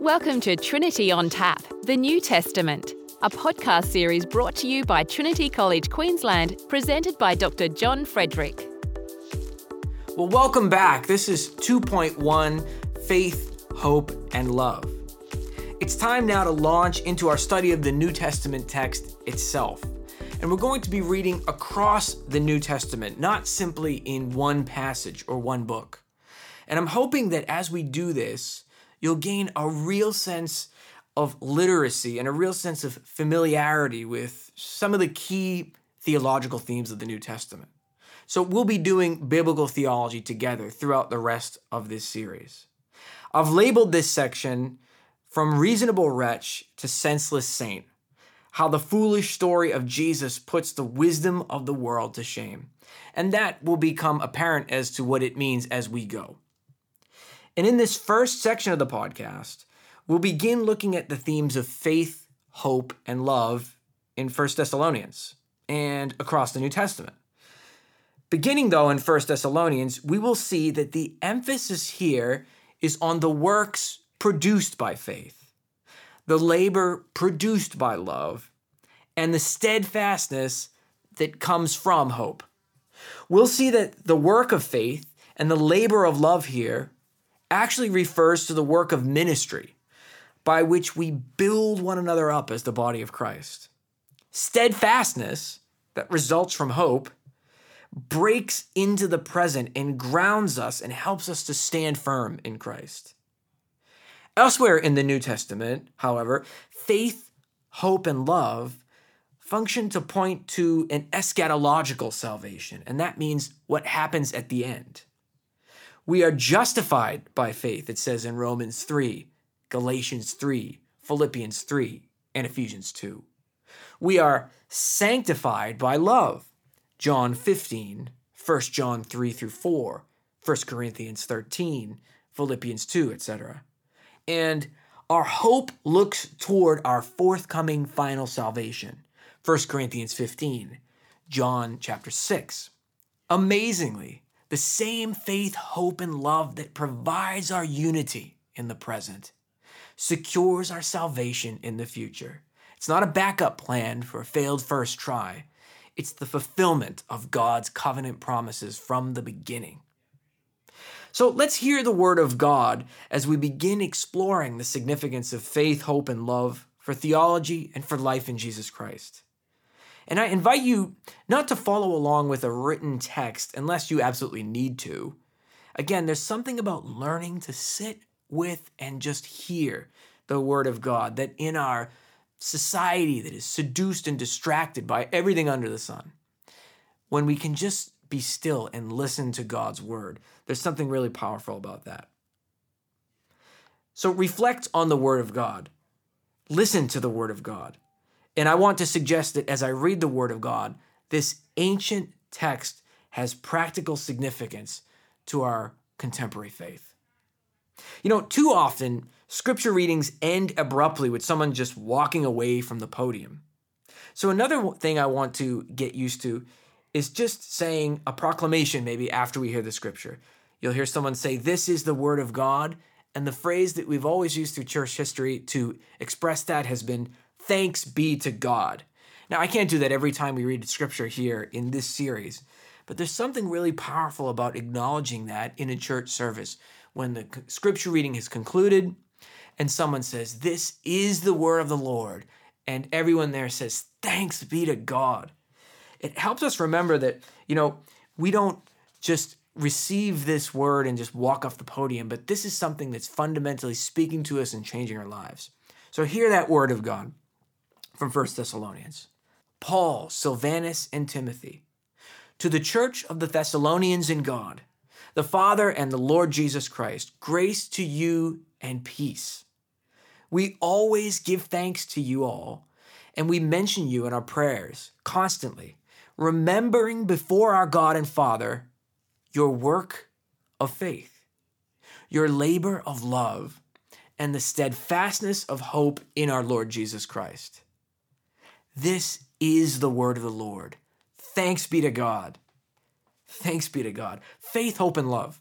Welcome to Trinity on Tap, the New Testament, a podcast series brought to you by Trinity College Queensland, presented by Dr. John Frederick. Well, welcome back. This is 2.1 Faith, Hope, and Love. It's time now to launch into our study of the New Testament text itself. And we're going to be reading across the New Testament, not simply in one passage or one book. And I'm hoping that as we do this, you'll gain a real sense of literacy and a real sense of familiarity with some of the key theological themes of the New Testament. So we'll be doing biblical theology together throughout the rest of this series. I've labeled this section From Reasonable Wretch to Senseless Saint how the foolish story of Jesus puts the wisdom of the world to shame. And that will become apparent as to what it means as we go. And in this first section of the podcast, we'll begin looking at the themes of faith, hope, and love in 1 Thessalonians and across the New Testament. Beginning though in 1 Thessalonians, we will see that the emphasis here is on the works produced by faith, the labor produced by love, and the steadfastness that comes from hope. We'll see that the work of faith and the labor of love here actually refers to the work of ministry by which we build one another up as the body of Christ. Steadfastness that results from hope breaks into the present and grounds us and helps us to stand firm in Christ. Elsewhere in the New Testament, however, faith, hope, and love function to point to an eschatological salvation, and that means what happens at the end. We are justified by faith, it says in Romans 3, Galatians 3, Philippians 3, and Ephesians 2. We are sanctified by love, John 15, 1 John 3 through 4, 1 Corinthians 13, Philippians 2, etc. And our hope looks toward our forthcoming final salvation, 1 Corinthians 15, John chapter 6. Amazingly, the same faith, hope, and love that provides our unity in the present secures our salvation in the future. It's not a backup plan for a failed first try, it's the fulfillment of God's covenant promises from the beginning. So let's hear the word of God as we begin exploring the significance of faith, hope, and love for theology and for life in Jesus Christ. And I invite you not to follow along with a written text unless you absolutely need to. Again, there's something about learning to sit with and just hear the Word of God that in our society that is seduced and distracted by everything under the sun, when we can just be still and listen to God's Word, there's something really powerful about that. So reflect on the Word of God. Listen to the Word of God. And I want to suggest that as I read the Word of God, this ancient text has practical significance to our contemporary faith. You know, too often, scripture readings end abruptly with someone just walking away from the podium. So, another thing I want to get used to is just saying a proclamation maybe after we hear the scripture. You'll hear someone say, This is the word of God. And the phrase that we've always used through church history to express that has been Thanks be to God. Now, I can't do that every time we read scripture here in this series, but there's something really powerful about acknowledging that in a church service when the scripture reading is concluded and someone says, This is the word of the Lord, and everyone there says, Thanks be to God. It helps us remember that, you know, we don't just receive this word and just walk off the podium, but this is something that's fundamentally speaking to us and changing our lives. So hear that word of God from 1 Thessalonians. Paul, Silvanus, and Timothy, to the church of the Thessalonians in God, the Father and the Lord Jesus Christ, grace to you and peace. We always give thanks to you all, and we mention you in our prayers constantly, remembering before our God and Father your work of faith, your labor of love, and the steadfastness of hope in our Lord Jesus Christ. This is the word of the Lord. Thanks be to God. Thanks be to God. Faith, hope, and love.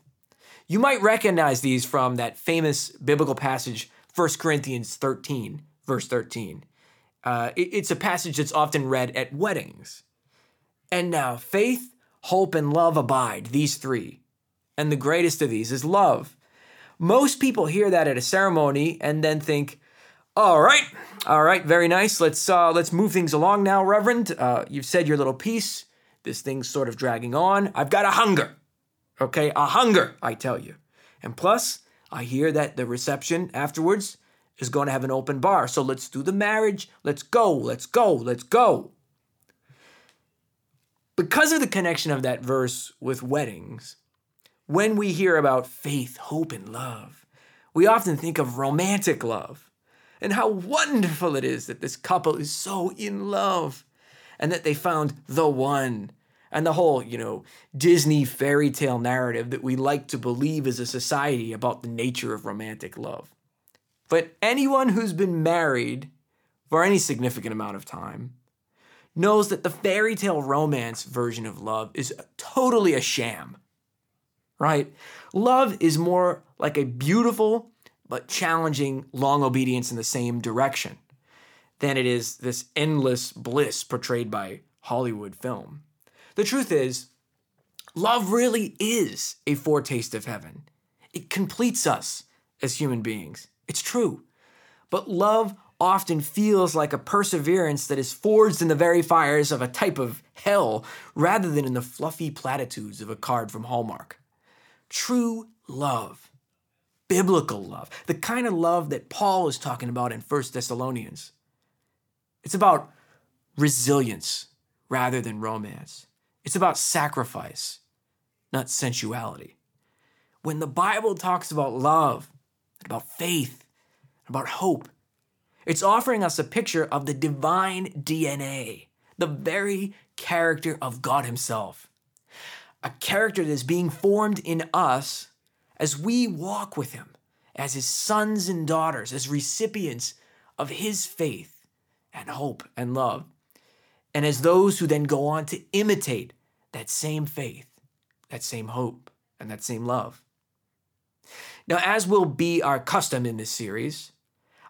You might recognize these from that famous biblical passage 1 Corinthians 13, verse 13. Uh, it, it's a passage that's often read at weddings. And now, faith, hope, and love abide, these three. And the greatest of these is love. Most people hear that at a ceremony and then think, all right, all right, very nice. Let's uh, let's move things along now, Reverend. Uh, you've said your little piece. This thing's sort of dragging on. I've got a hunger. Okay, a hunger, I tell you. And plus, I hear that the reception afterwards is going to have an open bar. So let's do the marriage. Let's go, let's go, let's go. Because of the connection of that verse with weddings, when we hear about faith, hope, and love, we often think of romantic love and how wonderful it is that this couple is so in love and that they found the one and the whole, you know, Disney fairy tale narrative that we like to believe as a society about the nature of romantic love. But anyone who's been married for any significant amount of time knows that the fairy tale romance version of love is totally a sham. Right? Love is more like a beautiful but challenging long obedience in the same direction than it is this endless bliss portrayed by Hollywood film. The truth is, love really is a foretaste of heaven. It completes us as human beings. It's true. But love often feels like a perseverance that is forged in the very fires of a type of hell rather than in the fluffy platitudes of a card from Hallmark. True love, biblical love, the kind of love that Paul is talking about in 1 Thessalonians. It's about resilience rather than romance. It's about sacrifice, not sensuality. When the Bible talks about love, about faith, about hope, it's offering us a picture of the divine DNA, the very character of God Himself. A character that is being formed in us as we walk with Him, as His sons and daughters, as recipients of His faith and hope and love and as those who then go on to imitate that same faith, that same hope, and that same love. Now, as will be our custom in this series,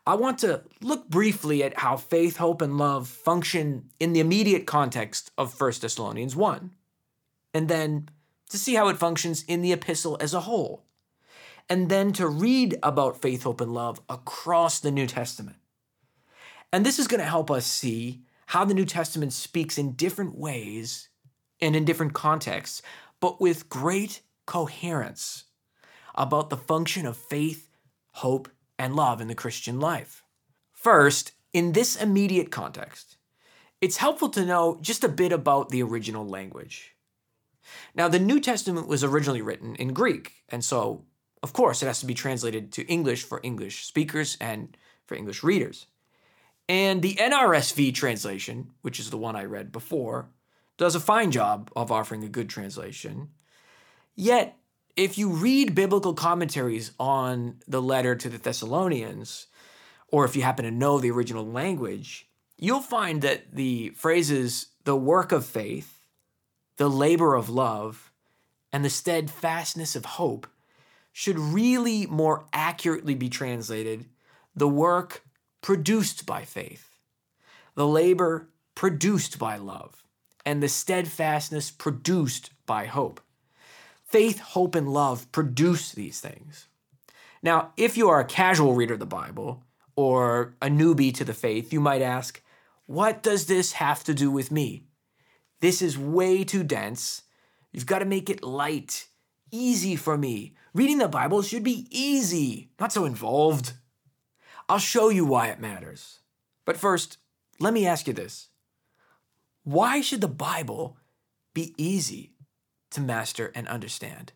I want to look briefly at how faith, hope, and love function in the immediate context of 1 Thessalonians 1, and then to see how it functions in the epistle as a whole, and then to read about faith, hope, and love across the New Testament. And this is going to help us see how the New Testament speaks in different ways and in different contexts, but with great coherence about the function of faith, hope, and love in the Christian life. First, in this immediate context, it's helpful to know just a bit about the original language. Now, the New Testament was originally written in Greek, and so, of course, it has to be translated to English for English speakers and for English readers. And the NRSV translation, which is the one I read before, does a fine job of offering a good translation. Yet, if you read biblical commentaries on the letter to the Thessalonians, or if you happen to know the original language, you'll find that the phrases the work of faith, the labor of love, and the steadfastness of hope should really more accurately be translated the work produced by faith, the labor produced by love, and the steadfastness produced by hope. Faith, hope, and love produce these things. Now, if you are a casual reader of the Bible or a newbie to the faith, you might ask, What does this have to do with me? This is way too dense. You've got to make it light, easy for me. Reading the Bible should be easy, not so involved. I'll show you why it matters. But first, let me ask you this Why should the Bible be easy to master and understand?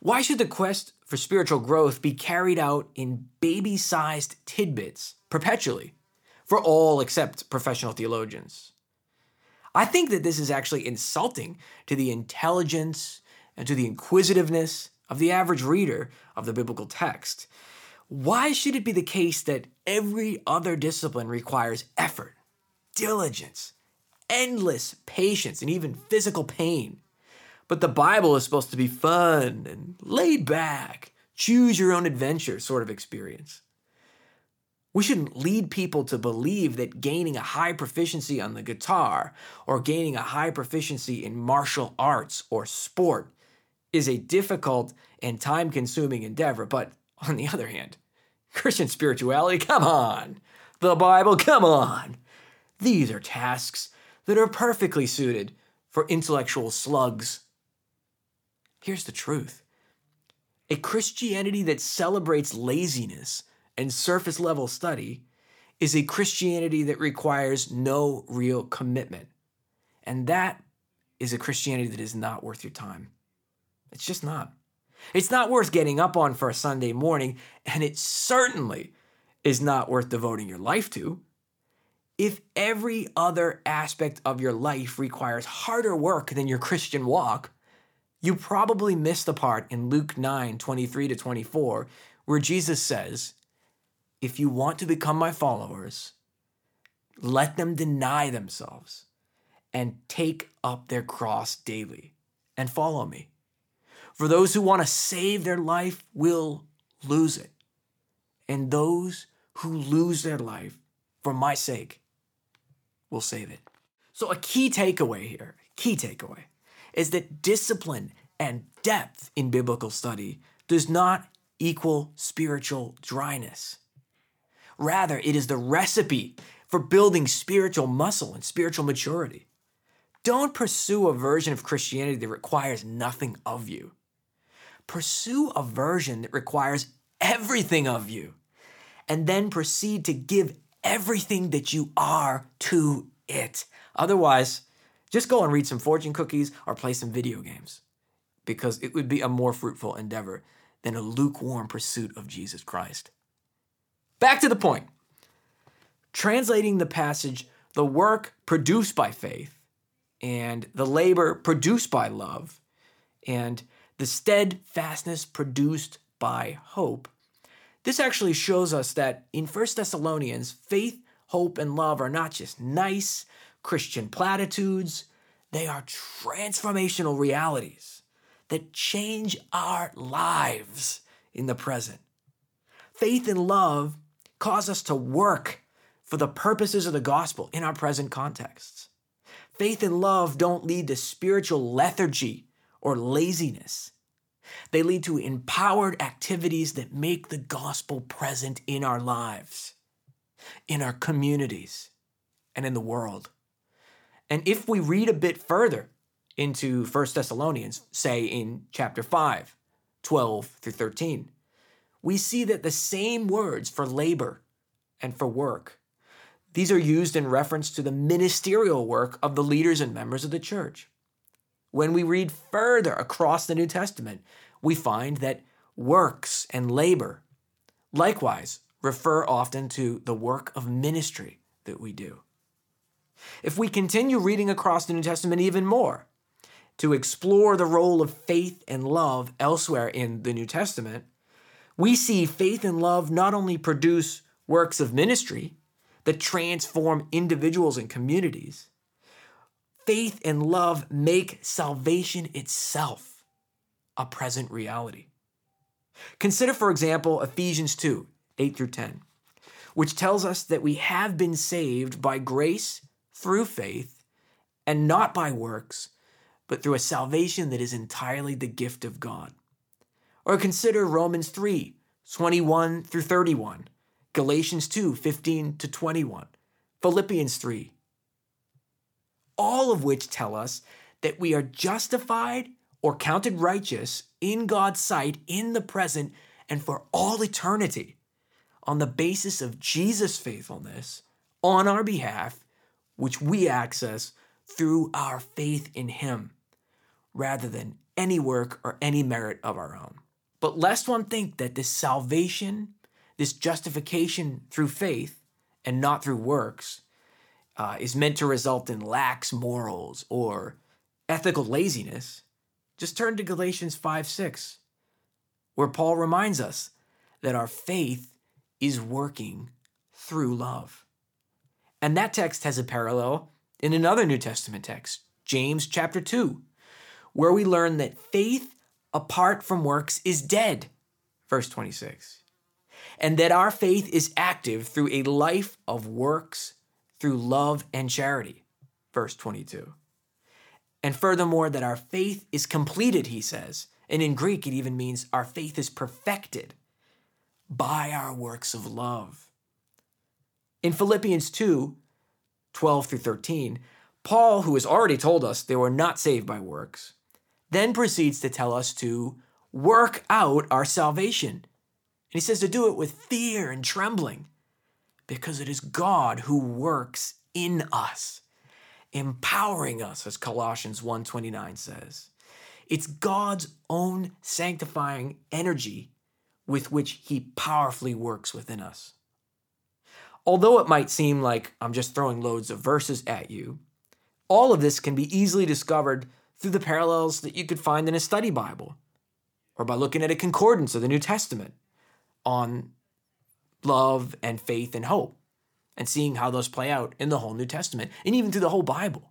Why should the quest for spiritual growth be carried out in baby sized tidbits perpetually for all except professional theologians? I think that this is actually insulting to the intelligence and to the inquisitiveness of the average reader of the biblical text. Why should it be the case that every other discipline requires effort, diligence, endless patience, and even physical pain? But the Bible is supposed to be fun and laid back, choose your own adventure sort of experience. We shouldn't lead people to believe that gaining a high proficiency on the guitar or gaining a high proficiency in martial arts or sport is a difficult and time consuming endeavor. But on the other hand, Christian spirituality, come on. The Bible, come on. These are tasks that are perfectly suited for intellectual slugs. Here's the truth a Christianity that celebrates laziness and surface level study is a Christianity that requires no real commitment. And that is a Christianity that is not worth your time. It's just not. It's not worth getting up on for a Sunday morning, and it certainly is not worth devoting your life to. If every other aspect of your life requires harder work than your Christian walk, you probably missed the part in Luke 9 23 to 24, where Jesus says, If you want to become my followers, let them deny themselves and take up their cross daily and follow me. For those who want to save their life will lose it. And those who lose their life for my sake will save it. So, a key takeaway here, key takeaway, is that discipline and depth in biblical study does not equal spiritual dryness. Rather, it is the recipe for building spiritual muscle and spiritual maturity. Don't pursue a version of Christianity that requires nothing of you. Pursue a version that requires everything of you, and then proceed to give everything that you are to it. Otherwise, just go and read some fortune cookies or play some video games because it would be a more fruitful endeavor than a lukewarm pursuit of Jesus Christ. Back to the point. Translating the passage, the work produced by faith and the labor produced by love and the steadfastness produced by hope. This actually shows us that in 1 Thessalonians, faith, hope, and love are not just nice Christian platitudes, they are transformational realities that change our lives in the present. Faith and love cause us to work for the purposes of the gospel in our present contexts. Faith and love don't lead to spiritual lethargy or laziness. They lead to empowered activities that make the gospel present in our lives, in our communities, and in the world. And if we read a bit further into 1 Thessalonians, say in chapter 5, 12 through 13, we see that the same words for labor and for work these are used in reference to the ministerial work of the leaders and members of the church. When we read further across the New Testament, we find that works and labor likewise refer often to the work of ministry that we do. If we continue reading across the New Testament even more to explore the role of faith and love elsewhere in the New Testament, we see faith and love not only produce works of ministry that transform individuals and communities, faith and love make salvation itself a present reality. Consider, for example, Ephesians 2 8 through 10, which tells us that we have been saved by grace through faith and not by works, but through a salvation that is entirely the gift of God. Or consider Romans 3 21 through 31, Galatians 2 15 to 21, Philippians 3 all of which tell us that we are justified or counted righteous in God's sight in the present and for all eternity on the basis of Jesus' faithfulness on our behalf, which we access through our faith in Him, rather than any work or any merit of our own. But lest one think that this salvation, this justification through faith and not through works, uh, is meant to result in lax morals or ethical laziness, just turn to Galatians 5 6, where Paul reminds us that our faith is working through love. And that text has a parallel in another New Testament text, James chapter 2, where we learn that faith apart from works is dead. Verse 26. and that our faith is active through a life of works, through love and charity. Verse 22. And furthermore, that our faith is completed, he says. And in Greek, it even means our faith is perfected by our works of love. In Philippians 2 12 through 13, Paul, who has already told us they were not saved by works, then proceeds to tell us to work out our salvation. And he says to do it with fear and trembling because it is God who works in us, empowering us as Colossians 1:29 says. It's God's own sanctifying energy with which he powerfully works within us. Although it might seem like I'm just throwing loads of verses at you, all of this can be easily discovered through the parallels that you could find in a study Bible or by looking at a concordance of the New Testament on love and faith and hope and seeing how those play out in the whole New Testament and even through the whole Bible.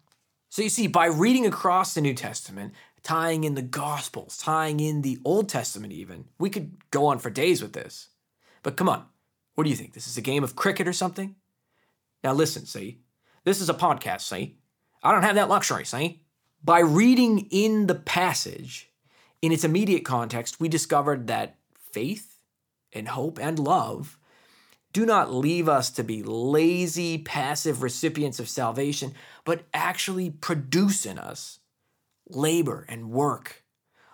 So you see, by reading across the New Testament, tying in the Gospels, tying in the Old Testament, even, we could go on for days with this. But come on, what do you think? This is a game of cricket or something? Now listen, see, this is a podcast, see? I don't have that luxury, see? By reading in the passage, in its immediate context, we discovered that faith and hope and love do not leave us to be lazy, passive recipients of salvation, but actually produce in us labor and work.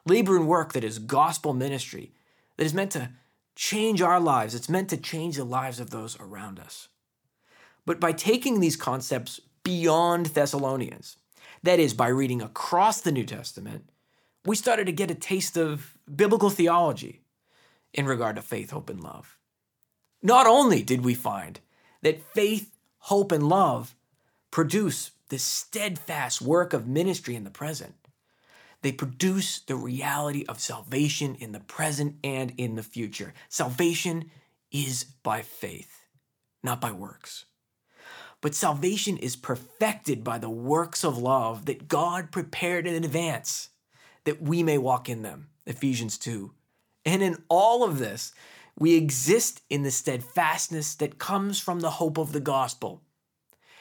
Labor and work that is gospel ministry, that is meant to change our lives. It's meant to change the lives of those around us. But by taking these concepts beyond Thessalonians, that is, by reading across the New Testament, we started to get a taste of biblical theology in regard to faith, hope, and love. Not only did we find that faith, hope, and love produce the steadfast work of ministry in the present, they produce the reality of salvation in the present and in the future. Salvation is by faith, not by works. But salvation is perfected by the works of love that God prepared in advance that we may walk in them. Ephesians 2. And in all of this, we exist in the steadfastness that comes from the hope of the gospel.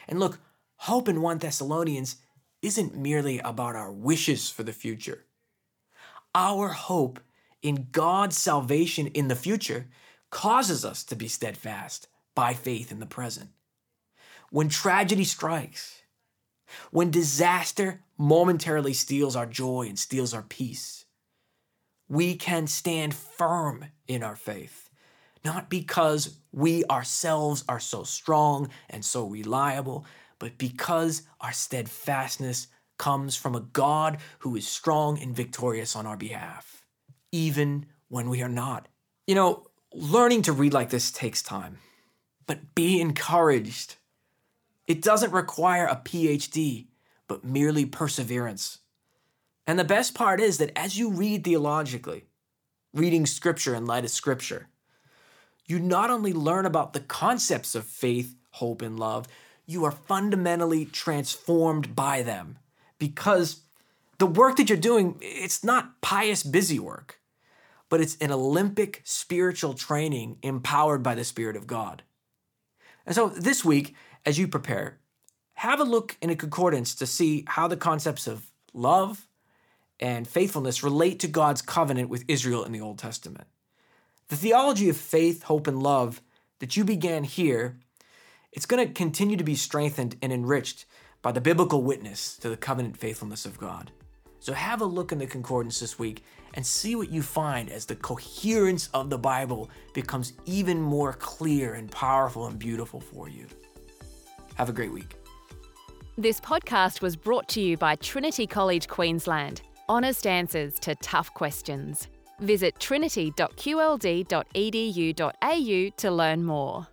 And look, hope in 1 Thessalonians isn't merely about our wishes for the future. Our hope in God's salvation in the future causes us to be steadfast by faith in the present. When tragedy strikes, when disaster momentarily steals our joy and steals our peace, we can stand firm in our faith, not because we ourselves are so strong and so reliable, but because our steadfastness comes from a God who is strong and victorious on our behalf, even when we are not. You know, learning to read like this takes time, but be encouraged. It doesn't require a PhD, but merely perseverance. And the best part is that as you read theologically, reading scripture in light of scripture, you not only learn about the concepts of faith, hope, and love, you are fundamentally transformed by them because the work that you're doing, it's not pious busy work, but it's an Olympic spiritual training empowered by the Spirit of God. And so this week, as you prepare, have a look in a concordance to see how the concepts of love and faithfulness relate to God's covenant with Israel in the Old Testament. The theology of faith, hope, and love that you began here it's going to continue to be strengthened and enriched by the biblical witness to the covenant faithfulness of God. So have a look in the concordance this week and see what you find as the coherence of the Bible becomes even more clear and powerful and beautiful for you. Have a great week. This podcast was brought to you by Trinity College Queensland. Honest answers to tough questions. Visit trinity.qld.edu.au to learn more.